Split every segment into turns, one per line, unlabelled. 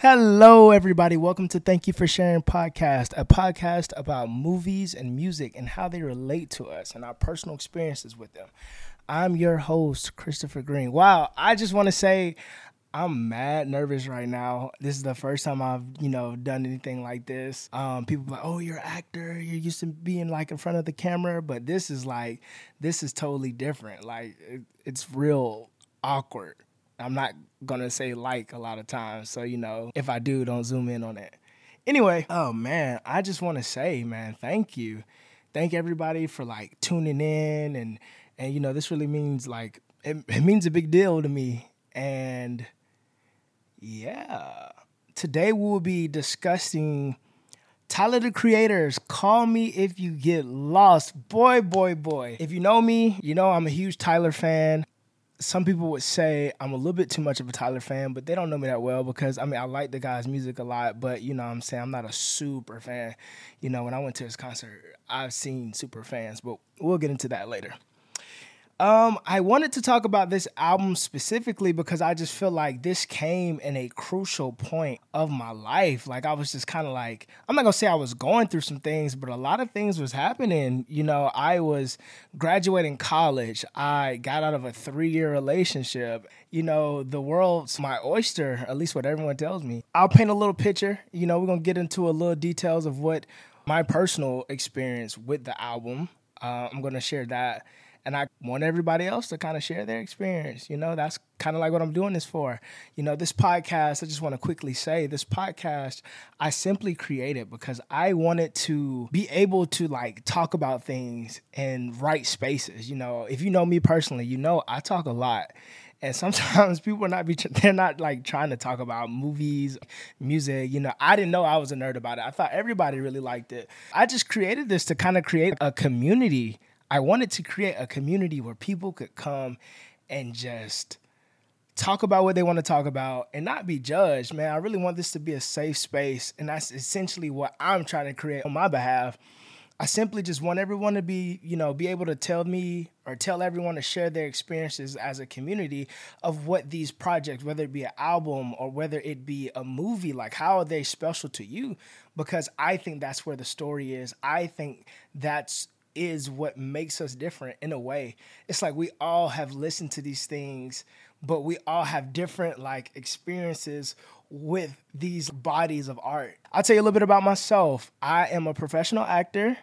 Hello, everybody. Welcome to Thank You for Sharing podcast, a podcast about movies and music and how they relate to us and our personal experiences with them. I'm your host, Christopher Green. Wow, I just want to say I'm mad nervous right now. This is the first time I've, you know, done anything like this. Um, people like, oh, you're an actor. You're used to being like in front of the camera, but this is like, this is totally different. Like, it, it's real awkward. I'm not gonna say like a lot of times, so you know, if I do, don't zoom in on it. Anyway, oh man, I just want to say, man, thank you, thank everybody for like tuning in, and and you know, this really means like it, it means a big deal to me, and yeah, today we will be discussing. Tyler the Creator's Call Me If You Get Lost. Boy, boy, boy. If you know me, you know I'm a huge Tyler fan some people would say I'm a little bit too much of a Tyler fan, but they don't know me that well because I mean I like the guy's music a lot, but you know I'm saying I'm not a super fan. You know, when I went to his concert, I've seen super fans, but we'll get into that later. Um, I wanted to talk about this album specifically because I just feel like this came in a crucial point of my life. Like I was just kind of like, I'm not gonna say I was going through some things, but a lot of things was happening. You know, I was graduating college. I got out of a three year relationship. You know, the world's my oyster, at least what everyone tells me. I'll paint a little picture. You know, we're gonna get into a little details of what my personal experience with the album. Uh, I'm gonna share that and I want everybody else to kind of share their experience. You know, that's kind of like what I'm doing this for. You know, this podcast, I just want to quickly say this podcast, I simply created because I wanted to be able to like talk about things in right spaces. You know, if you know me personally, you know I talk a lot. And sometimes people are not be they're not like trying to talk about movies, music. You know, I didn't know I was a nerd about it. I thought everybody really liked it. I just created this to kind of create a community I wanted to create a community where people could come and just talk about what they want to talk about and not be judged, man. I really want this to be a safe space. And that's essentially what I'm trying to create on my behalf. I simply just want everyone to be, you know, be able to tell me or tell everyone to share their experiences as a community of what these projects, whether it be an album or whether it be a movie, like how are they special to you? Because I think that's where the story is. I think that's is what makes us different in a way. It's like we all have listened to these things, but we all have different like experiences with these bodies of art. I'll tell you a little bit about myself. I am a professional actor.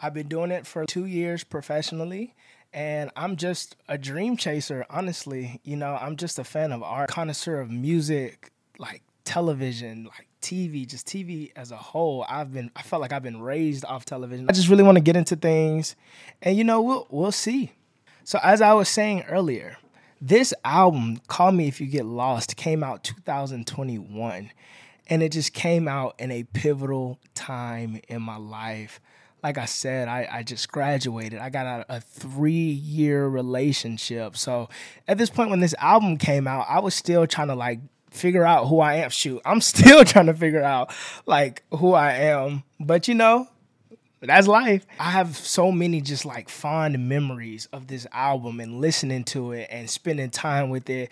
I've been doing it for 2 years professionally and I'm just a dream chaser, honestly. You know, I'm just a fan of art, connoisseur of music, like television, like TV, just TV as a whole. I've been I felt like I've been raised off television. I just really want to get into things and you know, we'll we'll see. So as I was saying earlier, this album, Call Me If You Get Lost, came out 2021 and it just came out in a pivotal time in my life. Like I said, I, I just graduated. I got a, a three year relationship. So at this point, when this album came out, I was still trying to like figure out who I am. Shoot, I'm still trying to figure out like who I am. But you know, that's life. I have so many just like fond memories of this album and listening to it and spending time with it.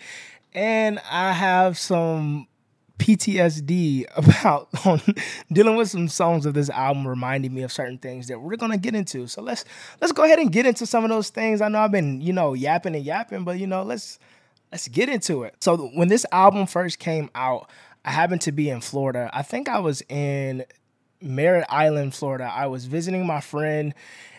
And I have some PTSD about on dealing with some songs of this album reminding me of certain things that we're gonna get into. So let's let's go ahead and get into some of those things. I know I've been, you know, yapping and yapping, but you know, let's let's get into it. So when this album first came out, I happened to be in Florida. I think I was in Merritt Island, Florida. I was visiting my friend.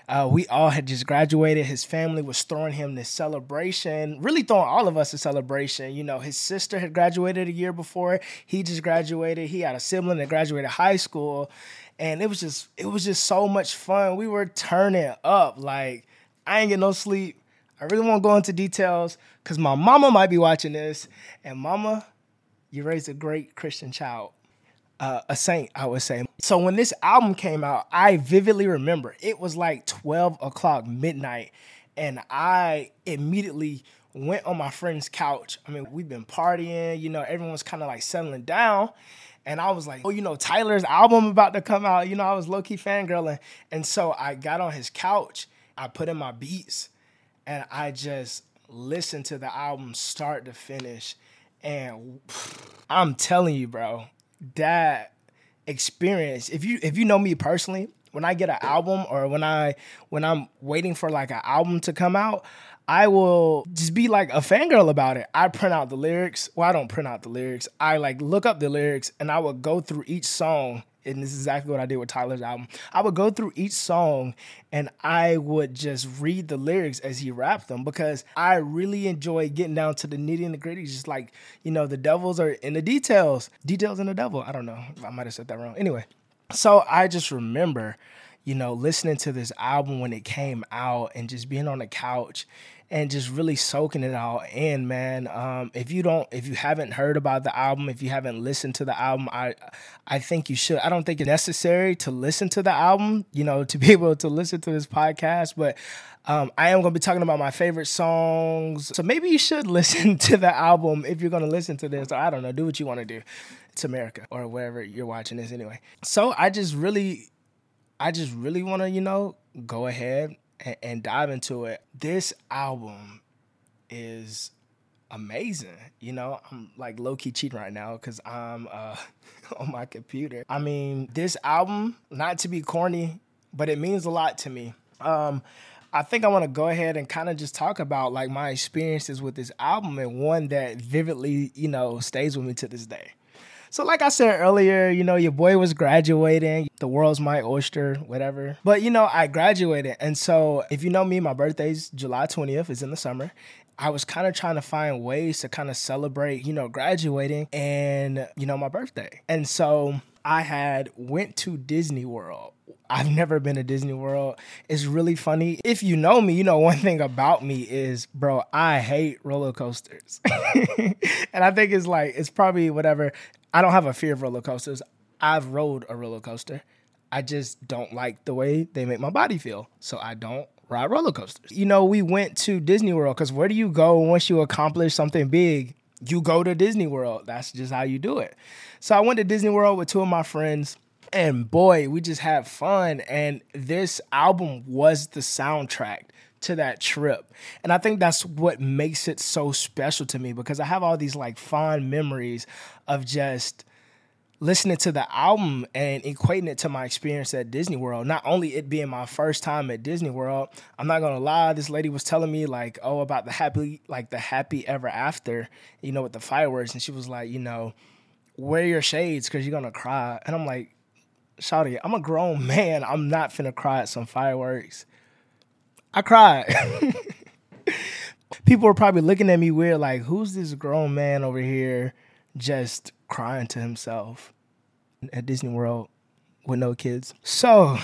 Uh, we all had just graduated. His family was throwing him this celebration, really throwing all of us a celebration. You know, his sister had graduated a year before. He just graduated. He had a sibling that graduated high school, and it was just it was just so much fun. We were turning up. Like I ain't get no sleep. I really won't go into details because my mama might be watching this. And mama, you raised a great Christian child, uh, a saint, I would say. So when this album came out, I vividly remember it was like 12 o'clock midnight. And I immediately went on my friend's couch. I mean, we've been partying, you know, everyone's kind of like settling down. And I was like, oh, you know, Tyler's album about to come out. You know, I was low key fangirling. And so I got on his couch, I put in my beats, and I just listened to the album start to finish. And I'm telling you, bro, that experience, if you if you know me personally, when I get an album or when I when I'm waiting for like an album to come out, I will just be like a fangirl about it. I print out the lyrics. Well, I don't print out the lyrics. I like look up the lyrics and I will go through each song. And this is exactly what I did with Tyler's album. I would go through each song and I would just read the lyrics as he rapped them because I really enjoy getting down to the nitty and the gritty. Just like, you know, the devils are in the details. Details in the devil. I don't know. I might have said that wrong. Anyway, so I just remember, you know, listening to this album when it came out and just being on the couch and just really soaking it all in, man. Um, if you don't, if you haven't heard about the album, if you haven't listened to the album, I, I think you should. I don't think it's necessary to listen to the album, you know, to be able to listen to this podcast, but um, I am going to be talking about my favorite songs. So maybe you should listen to the album if you're going to listen to this. Or I don't know, do what you want to do. It's America or wherever you're watching this anyway. So I just really, I just really want to, you know, go ahead and, and dive into it. This album is amazing. You know, I'm like low key cheating right now because I'm uh, on my computer. I mean, this album, not to be corny, but it means a lot to me. Um, I think I want to go ahead and kind of just talk about like my experiences with this album and one that vividly, you know, stays with me to this day. So, like I said earlier, you know, your boy was graduating. The world's my oyster, whatever. But, you know, I graduated. And so, if you know me, my birthday's July 20th, is in the summer. I was kind of trying to find ways to kind of celebrate, you know, graduating and, you know, my birthday. And so I had went to Disney World. I've never been to Disney World. It's really funny. If you know me, you know one thing about me is, bro, I hate roller coasters. and I think it's like, it's probably whatever. I don't have a fear of roller coasters. I've rode a roller coaster. I just don't like the way they make my body feel. So I don't ride roller coasters. You know, we went to Disney World because where do you go once you accomplish something big? You go to Disney World. That's just how you do it. So I went to Disney World with two of my friends. And boy, we just had fun. And this album was the soundtrack to that trip. And I think that's what makes it so special to me because I have all these like fond memories of just listening to the album and equating it to my experience at Disney World. Not only it being my first time at Disney World, I'm not gonna lie, this lady was telling me like, oh, about the happy like the happy ever after, you know, with the fireworks. And she was like, you know, wear your shades because you're gonna cry. And I'm like, Shawty, I'm a grown man. I'm not finna cry at some fireworks. I cried. People were probably looking at me weird, like, who's this grown man over here just crying to himself at Disney World with no kids? So,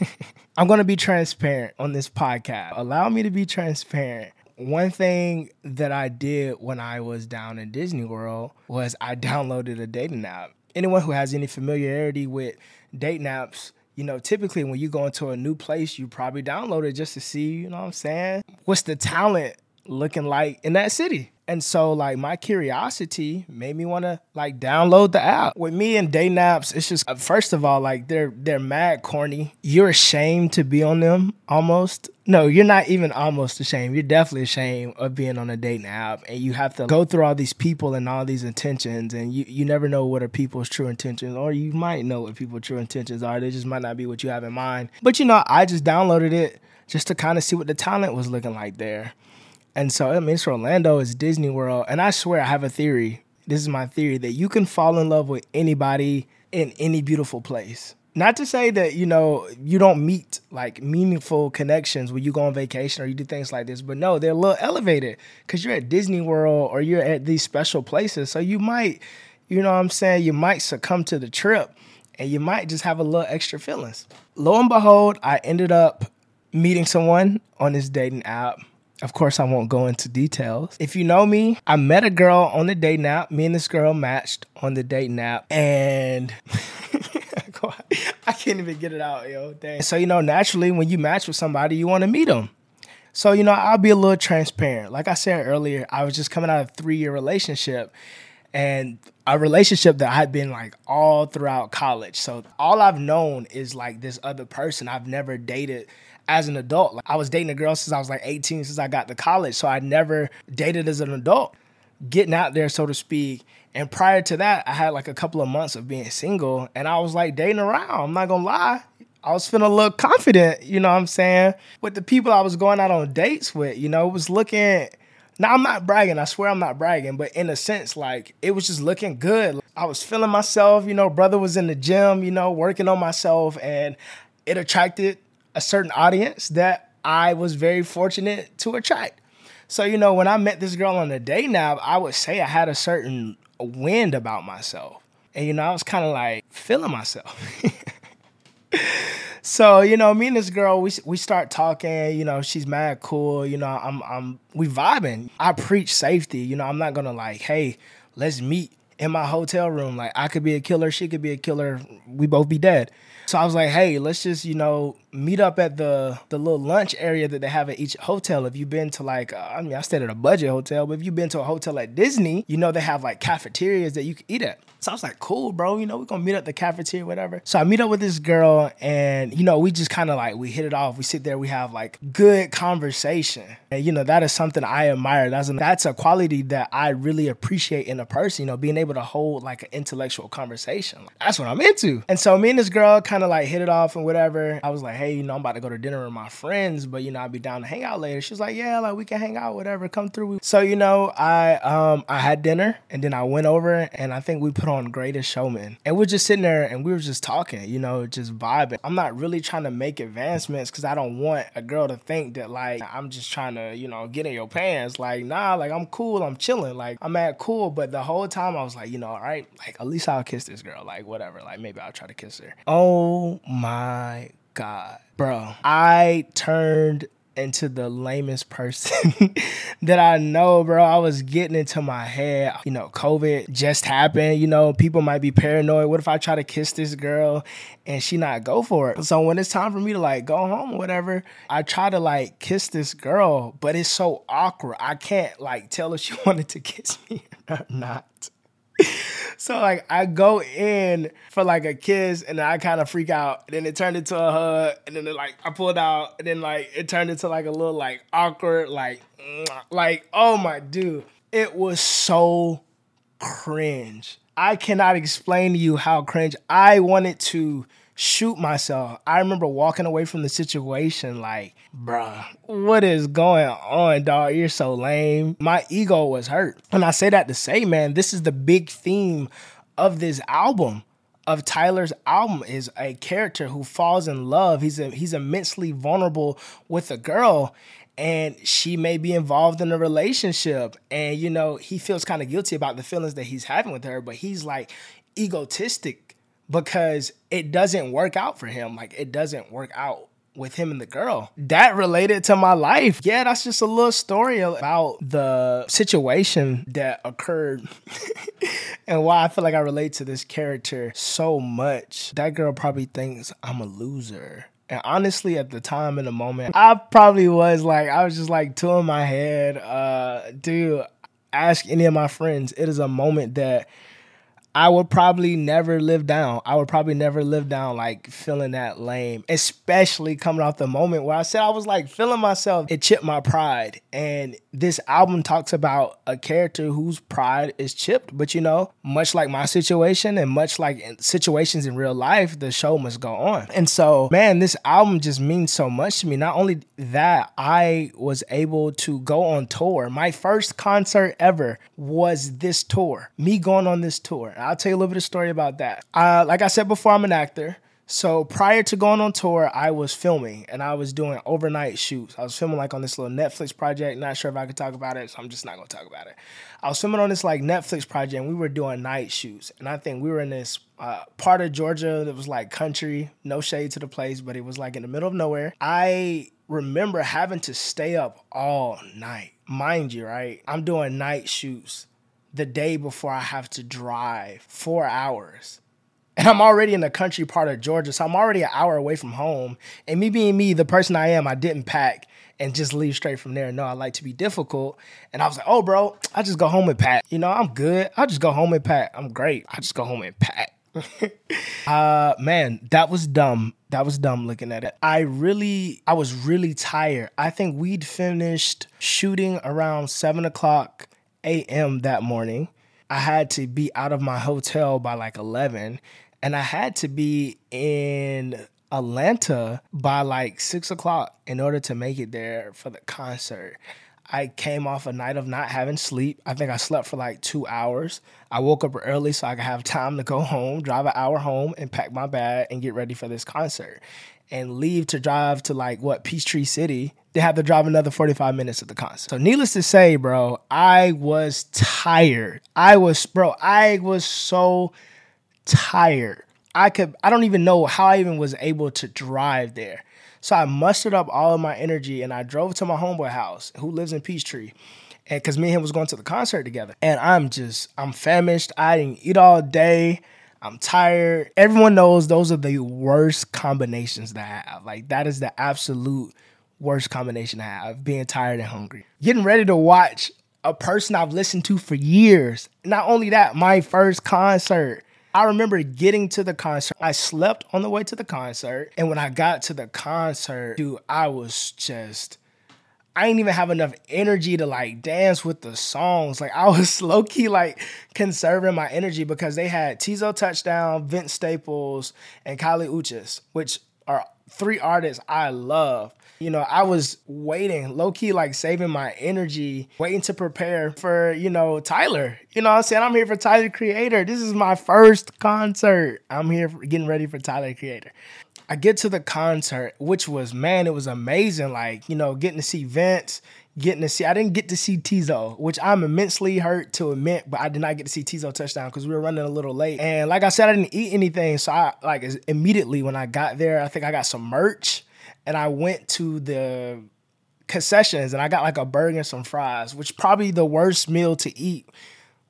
I'm gonna be transparent on this podcast. Allow me to be transparent. One thing that I did when I was down in Disney World was I downloaded a dating app. Anyone who has any familiarity with dating apps you know, typically when you go into a new place, you probably download it just to see, you know what I'm saying? What's the talent looking like in that city? And so like my curiosity made me want to like download the app. With me and day naps, it's just uh, first of all like they're they're mad corny. You're ashamed to be on them almost. No, you're not even almost ashamed. You're definitely ashamed of being on a dating app and you have to go through all these people and all these intentions and you, you never know what are people's true intentions or you might know what people's true intentions are. They just might not be what you have in mind. But you know, I just downloaded it just to kind of see what the talent was looking like there. And so, I mean, it's Orlando, it's Disney World. And I swear, I have a theory. This is my theory that you can fall in love with anybody in any beautiful place. Not to say that, you know, you don't meet like meaningful connections when you go on vacation or you do things like this, but no, they're a little elevated because you're at Disney World or you're at these special places. So you might, you know what I'm saying, you might succumb to the trip and you might just have a little extra feelings. Lo and behold, I ended up meeting someone on this dating app of course, I won't go into details. If you know me, I met a girl on the dating app. Me and this girl matched on the dating app, and I can't even get it out, yo. Dang. So you know, naturally, when you match with somebody, you want to meet them. So you know, I'll be a little transparent. Like I said earlier, I was just coming out of a three year relationship, and a relationship that I had been like all throughout college. So all I've known is like this other person. I've never dated as an adult. Like I was dating a girl since I was like 18, since I got to college. So I never dated as an adult. getting out there, so to speak. And prior to that, I had like a couple of months of being single and I was like dating around. I'm not gonna lie. I was feeling a little confident, you know what I'm saying? With the people I was going out on dates with, you know, it was looking now I'm not bragging, I swear I'm not bragging, but in a sense, like it was just looking good. I was feeling myself, you know, brother was in the gym, you know, working on myself, and it attracted a certain audience that I was very fortunate to attract. So, you know, when I met this girl on a day now, I would say I had a certain wind about myself. And, you know, I was kind of like feeling myself. so you know, me and this girl, we we start talking. You know, she's mad cool. You know, I'm I'm we vibing. I preach safety. You know, I'm not gonna like, hey, let's meet in my hotel room. Like I could be a killer, she could be a killer. We both be dead. So I was like, hey, let's just, you know, meet up at the the little lunch area that they have at each hotel. If you've been to like, uh, I mean, I stayed at a budget hotel, but if you've been to a hotel at Disney, you know they have like cafeterias that you can eat at. So I was like, cool, bro. You know, we're gonna meet at the cafeteria, whatever. So I meet up with this girl, and you know, we just kind of like we hit it off. We sit there, we have like good conversation, and you know, that is something I admire. That's a, that's a quality that I really appreciate in a person. You know, being able to hold like an intellectual conversation. That's what I'm into. And so me and this girl kind of like hit it off and whatever. I was like, hey, you know, I'm about to go to dinner with my friends, but you know, I'd be down to hang out later. She's like, yeah, like we can hang out, whatever. Come through. So you know, I um I had dinner, and then I went over, and I think we put on on Greatest Showman. And we're just sitting there and we were just talking, you know, just vibing. I'm not really trying to make advancements because I don't want a girl to think that like I'm just trying to, you know, get in your pants. Like, nah, like I'm cool, I'm chilling, like I'm at cool. But the whole time I was like, you know, all right, like at least I'll kiss this girl, like whatever, like maybe I'll try to kiss her. Oh my God, bro. I turned into the lamest person that I know, bro. I was getting into my head. You know, COVID just happened. You know, people might be paranoid. What if I try to kiss this girl and she not go for it? So when it's time for me to like go home or whatever, I try to like kiss this girl, but it's so awkward. I can't like tell if she wanted to kiss me or not. So like I go in for like a kiss and I kind of freak out. And then it turned into a hug. And then it, like I pulled out and then like it turned into like a little like awkward like like oh my dude. It was so cringe. I cannot explain to you how cringe. I wanted to shoot myself. I remember walking away from the situation like, bruh, what is going on, dog? You're so lame. My ego was hurt. And I say that to say, man, this is the big theme of this album. Of Tyler's album is a character who falls in love. He's a, he's immensely vulnerable with a girl, and she may be involved in a relationship and you know he feels kind of guilty about the feelings that he's having with her but he's like egotistic because it doesn't work out for him. Like it doesn't work out with him and the girl. That related to my life. Yeah, that's just a little story about the situation that occurred and why I feel like I relate to this character so much. That girl probably thinks I'm a loser. And honestly, at the time in the moment, I probably was like, I was just like two in my head. Uh, dude, ask any of my friends. It is a moment that I would probably never live down. I would probably never live down like feeling that lame, especially coming off the moment where I said I was like feeling myself. It chipped my pride. And this album talks about a character whose pride is chipped. But you know, much like my situation and much like situations in real life, the show must go on. And so, man, this album just means so much to me. Not only that, I was able to go on tour. My first concert ever was this tour, me going on this tour. I'll tell you a little bit of story about that. Uh, like I said before, I'm an actor. So prior to going on tour, I was filming and I was doing overnight shoots. I was filming like on this little Netflix project. Not sure if I could talk about it, so I'm just not gonna talk about it. I was filming on this like Netflix project and we were doing night shoots. And I think we were in this uh, part of Georgia that was like country, no shade to the place, but it was like in the middle of nowhere. I remember having to stay up all night. Mind you, right? I'm doing night shoots the day before I have to drive four hours. And I'm already in the country part of Georgia, so I'm already an hour away from home. And me being me, the person I am, I didn't pack and just leave straight from there. No, I like to be difficult. And I was like, oh, bro, I just go home and pack. You know, I'm good. I just go home and pack. I'm great. I just go home and pack. uh man, that was dumb. That was dumb looking at it. I really I was really tired. I think we'd finished shooting around seven o'clock a.m. that morning. I had to be out of my hotel by like 11, and I had to be in Atlanta by like six o'clock in order to make it there for the concert. I came off a night of not having sleep. I think I slept for like two hours. I woke up early so I could have time to go home, drive an hour home, and pack my bag and get ready for this concert. And leave to drive to like what Peachtree City. They have to drive another 45 minutes at the concert. So needless to say, bro, I was tired. I was, bro, I was so tired. I could I don't even know how I even was able to drive there. So I mustered up all of my energy and I drove to my homeboy house who lives in Peachtree. And cause me and him was going to the concert together. And I'm just, I'm famished. I didn't eat all day. I'm tired. Everyone knows those are the worst combinations to have. Like that is the absolute worst combination to have, being tired and hungry. Getting ready to watch a person I've listened to for years. Not only that, my first concert. I remember getting to the concert. I slept on the way to the concert. And when I got to the concert, dude, I was just. I didn't even have enough energy to like dance with the songs. Like I was low key like conserving my energy because they had Teezo Touchdown, Vince Staples, and Kali Uchis, which are three artists I love. You know, I was waiting, low key, like saving my energy, waiting to prepare for, you know, Tyler. You know I'm saying? I'm here for Tyler Creator. This is my first concert. I'm here getting ready for Tyler Creator. I get to the concert, which was, man, it was amazing. Like, you know, getting to see Vince, getting to see, I didn't get to see Teezo, which I'm immensely hurt to admit, but I did not get to see Teezo touchdown because we were running a little late. And like I said, I didn't eat anything. So I, like, immediately when I got there, I think I got some merch and I went to the concessions and I got like a burger and some fries, which probably the worst meal to eat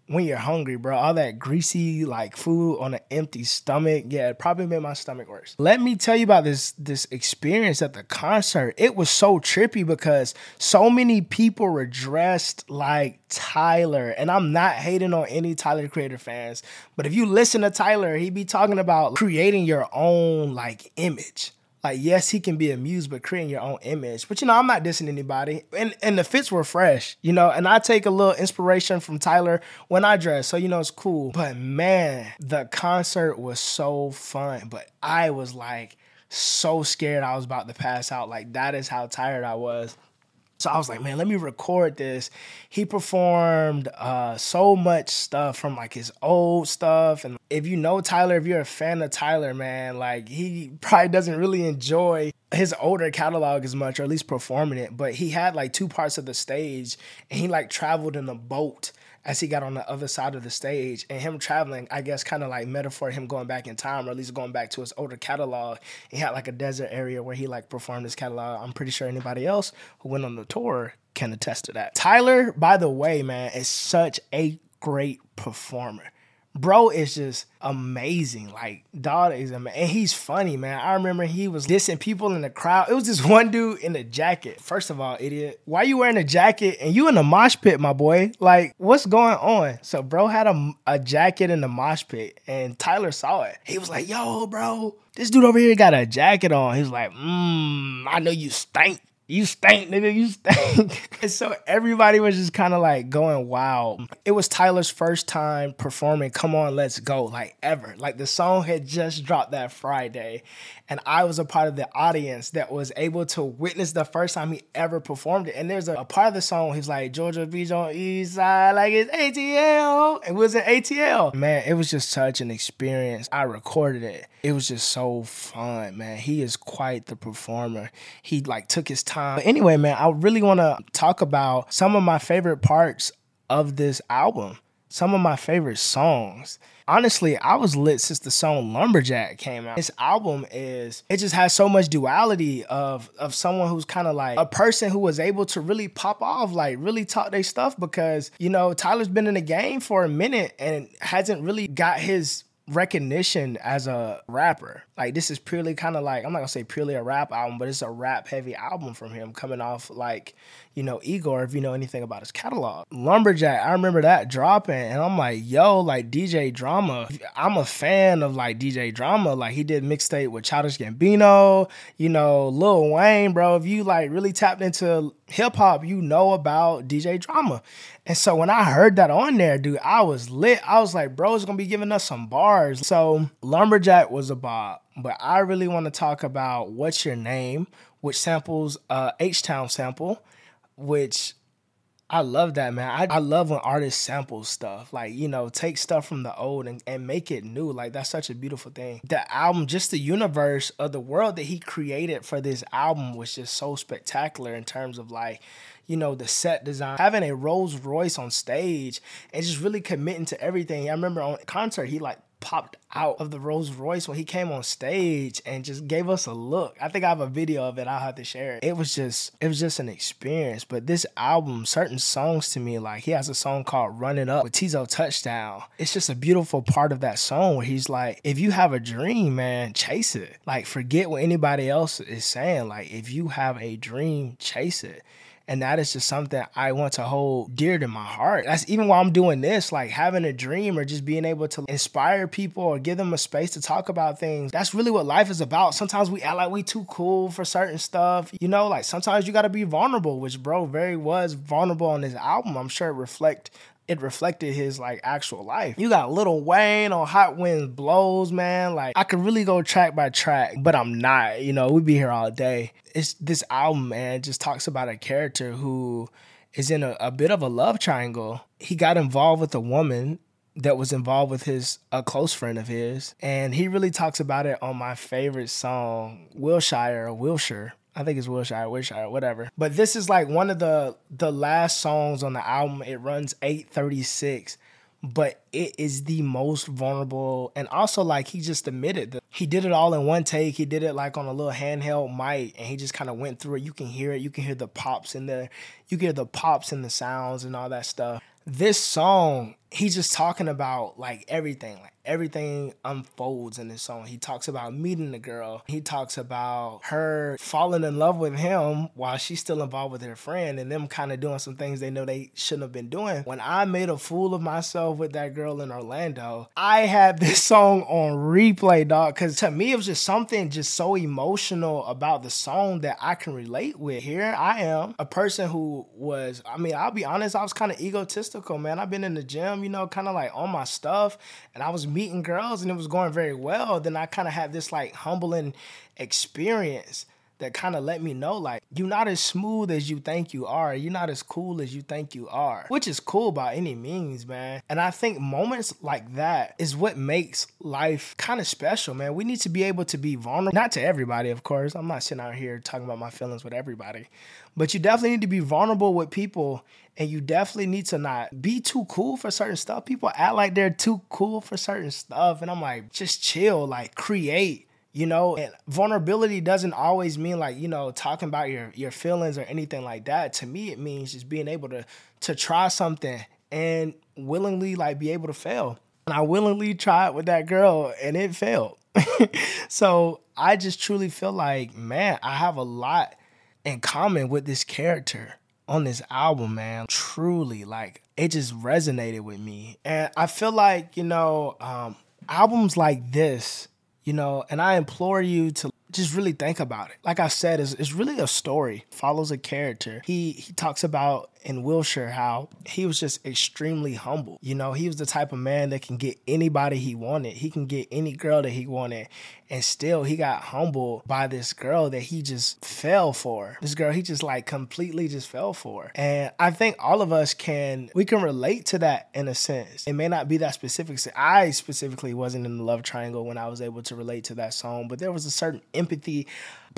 when you're hungry, bro. All that greasy like food on an empty stomach, yeah, it probably made my stomach worse. Let me tell you about this this experience at the concert. It was so trippy because so many people were dressed like Tyler, and I'm not hating on any Tyler Creator fans, but if you listen to Tyler, he'd be talking about creating your own like image like yes, he can be amused, but creating your own image. But you know, I'm not dissing anybody. And and the fits were fresh, you know, and I take a little inspiration from Tyler when I dress. So you know it's cool. But man, the concert was so fun. But I was like so scared I was about to pass out. Like that is how tired I was. So I was like, man, let me record this. He performed uh, so much stuff from like his old stuff. And if you know Tyler, if you're a fan of Tyler, man, like he probably doesn't really enjoy his older catalog as much, or at least performing it. But he had like two parts of the stage and he like traveled in a boat as he got on the other side of the stage and him traveling, I guess kind of like metaphor him going back in time or at least going back to his older catalog. He had like a desert area where he like performed his catalog. I'm pretty sure anybody else who went on the tour can attest to that. Tyler, by the way, man, is such a great performer bro is just amazing. Like, dog is amazing. And he's funny, man. I remember he was dissing people in the crowd. It was this one dude in a jacket. First of all, idiot, why you wearing a jacket and you in the mosh pit, my boy? Like, what's going on? So, bro had a, a jacket in the mosh pit and Tyler saw it. He was like, yo, bro, this dude over here got a jacket on. He's like, mmm, I know you stink you stink, nigga, you stink. and so everybody was just kind of like going wow. It was Tyler's first time performing Come On, Let's Go, like ever. Like the song had just dropped that Friday. And I was a part of the audience that was able to witness the first time he ever performed it. And there's a, a part of the song, he's like, Georgia Beach on East Side, like it's ATL. It was an ATL. Man, it was just such an experience. I recorded it. It was just so fun, man. He is quite the performer. He like took his time. But anyway, man, I really want to talk about some of my favorite parts of this album. Some of my favorite songs honestly, I was lit since the song Lumberjack came out. This album is it just has so much duality of of someone who's kind of like a person who was able to really pop off, like really talk their stuff because you know Tyler's been in the game for a minute and hasn't really got his recognition as a rapper. Like this is purely kind of like I'm not gonna say purely a rap album, but it's a rap heavy album from him coming off like you know, Igor, if you know anything about his catalog. Lumberjack, I remember that dropping, and I'm like, yo, like DJ Drama. I'm a fan of like DJ Drama. Like he did mixtape with Childish Gambino, you know, Lil Wayne, bro. If you like really tapped into hip hop, you know about DJ Drama. And so when I heard that on there, dude, I was lit. I was like, bro's gonna be giving us some bars. So Lumberjack was a bop, but I really want to talk about What's Your Name, which samples uh H Town sample, which I love that, man. I, I love when artists sample stuff. Like, you know, take stuff from the old and, and make it new. Like, that's such a beautiful thing. The album, just the universe of the world that he created for this album was just so spectacular in terms of like, you know, the set design, having a Rolls Royce on stage and just really committing to everything. I remember on concert, he like popped out of the Rolls Royce when he came on stage and just gave us a look. I think I have a video of it. I'll have to share it. It was just it was just an experience. But this album, certain songs to me, like he has a song called Run It Up with Teezo Touchdown. It's just a beautiful part of that song where he's like, if you have a dream, man, chase it. Like forget what anybody else is saying. Like if you have a dream, chase it. And that is just something I want to hold dear to my heart. That's even while I'm doing this, like having a dream or just being able to inspire people or give them a space to talk about things. That's really what life is about. Sometimes we act like we too cool for certain stuff. You know, like sometimes you gotta be vulnerable, which bro very was vulnerable on this album. I'm sure it reflect it reflected his like actual life. You got Lil Wayne on Hot Winds Blows, man. Like I could really go track by track, but I'm not. You know, we'd be here all day. It's this album, man, just talks about a character who is in a, a bit of a love triangle. He got involved with a woman that was involved with his a close friend of his, and he really talks about it on my favorite song, Wilshire or Wilshire I think it's Wilshire, Wilshire, whatever. But this is like one of the the last songs on the album. It runs 836, but it is the most vulnerable and also like he just admitted that he did it all in one take. He did it like on a little handheld mic and he just kind of went through it. You can hear it. You can hear the pops in there. You can hear the pops and the sounds and all that stuff. This song, he's just talking about like everything, like everything unfolds in this song. He talks about meeting the girl. He talks about her falling in love with him while she's still involved with her friend and them kind of doing some things they know they shouldn't have been doing. When I made a fool of myself with that girl in Orlando, I had this song on replay, dog, because to me it was just something just so emotional about the song that I can relate with. Here I am, a person who was, I mean, I'll be honest, I was kind of egotistical, man. I've been in the gym, you know, kind of like on my stuff, and I was meeting girls and it was going very well, then I kind of had this like humbling experience that kind of let me know like you're not as smooth as you think you are. You're not as cool as you think you are, which is cool by any means, man. And I think moments like that is what makes life kind of special, man. We need to be able to be vulnerable, not to everybody, of course. I'm not sitting out here talking about my feelings with everybody, but you definitely need to be vulnerable with people and you definitely need to not be too cool for certain stuff. People act like they're too cool for certain stuff. And I'm like, just chill, like create you know and vulnerability doesn't always mean like you know talking about your your feelings or anything like that to me it means just being able to to try something and willingly like be able to fail and i willingly tried with that girl and it failed so i just truly feel like man i have a lot in common with this character on this album, man. Truly, like it just resonated with me. And I feel like, you know, um, albums like this, you know, and I implore you to just really think about it. Like I said, it's, it's really a story, follows a character. He he talks about in Wilshire how he was just extremely humble. You know, he was the type of man that can get anybody he wanted. He can get any girl that he wanted. And still he got humbled by this girl that he just fell for. This girl he just like completely just fell for. And I think all of us can we can relate to that in a sense. It may not be that specific. I specifically wasn't in the love triangle when I was able to relate to that song, but there was a certain empathy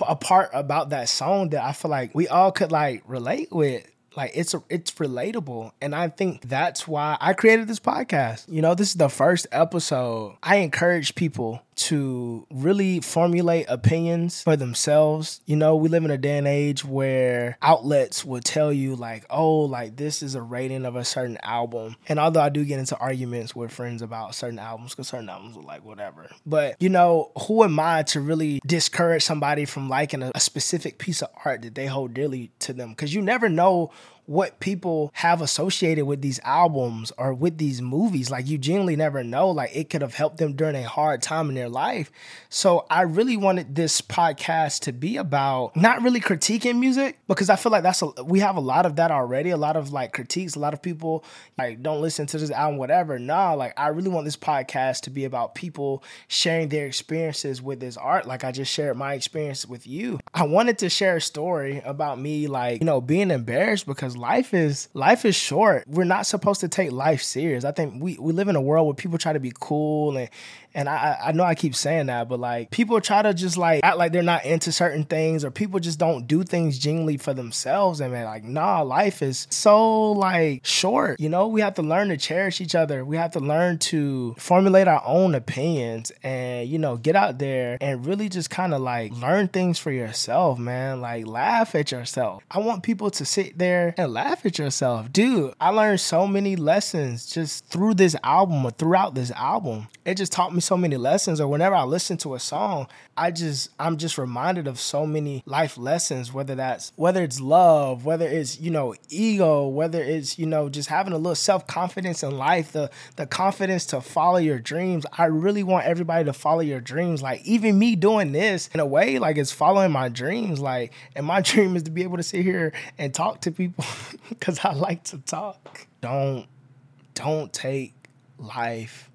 a part about that song that I feel like we all could like relate with. Like it's a, it's relatable. And i think that's why i created this podcast. You know this is the first episode. I encourage people to really formulate opinions for themselves. You know, we live in a day and age where outlets will tell you, like, oh, like this is a rating of a certain album. And although I do get into arguments with friends about certain albums, because certain albums are like whatever. But, you know, who am I to really discourage somebody from liking a, a specific piece of art that they hold dearly to them? Because you never know what people have associated with these albums or with these movies. Like you genuinely never know. Like it could have helped them during a hard time in their life. So I really wanted this podcast to be about not really critiquing music because I feel like that's a, we have a lot of that already. A lot of like critiques. A lot of people like don't listen to this album, whatever. Nah, like I really want this podcast to be about people sharing their experiences with this art. Like I just shared my experience with you. I wanted to share a story about me, like you know, being embarrassed because life is life is short. We're not supposed to take life serious. I think we we live in a world where people try to be cool and and I, I know I keep saying that, but like people try to just like act like they're not into certain things, or people just don't do things genuinely for themselves. And man, like, nah, life is so like short. You know, we have to learn to cherish each other. We have to learn to formulate our own opinions and, you know, get out there and really just kind of like learn things for yourself, man. Like laugh at yourself. I want people to sit there and laugh at yourself. Dude, I learned so many lessons just through this album or throughout this album. It just taught me so many lessons or whenever I listen to a song, I just I'm just reminded of so many life lessons whether that's whether it's love, whether it's, you know, ego, whether it's, you know, just having a little self-confidence in life, the the confidence to follow your dreams. I really want everybody to follow your dreams. Like even me doing this in a way like it's following my dreams like and my dream is to be able to sit here and talk to people cuz I like to talk. Don't don't take life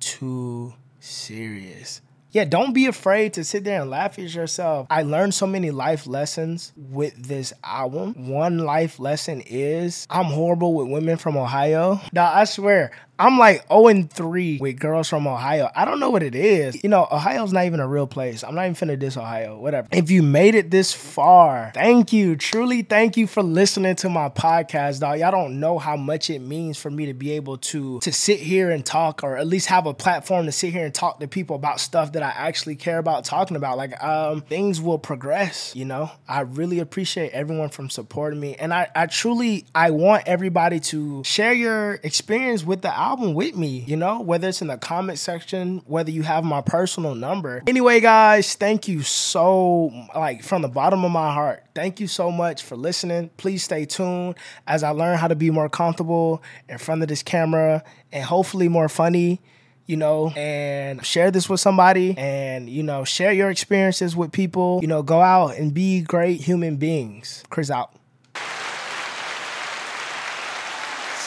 too serious. Yeah, don't be afraid to sit there and laugh at yourself. I learned so many life lessons with this album. One life lesson is I'm horrible with women from Ohio. Now, I swear, I'm like 0 and 3 with girls from Ohio. I don't know what it is. You know, Ohio's not even a real place. I'm not even finna diss Ohio, whatever. If you made it this far, thank you. Truly, thank you for listening to my podcast, dog. Y'all don't know how much it means for me to be able to to sit here and talk or at least have a platform to sit here and talk to people about stuff that I actually care about talking about. Like, um, things will progress, you know? I really appreciate everyone from supporting me. And I, I truly I want everybody to share your experience with the album with me, you know, whether it's in the comment section, whether you have my personal number. Anyway, guys, thank you so, like, from the bottom of my heart. Thank you so much for listening. Please stay tuned as I learn how to be more comfortable in front of this camera and hopefully more funny you know, and share this with somebody and, you know, share your experiences with people. You know, go out and be great human beings. Chris out.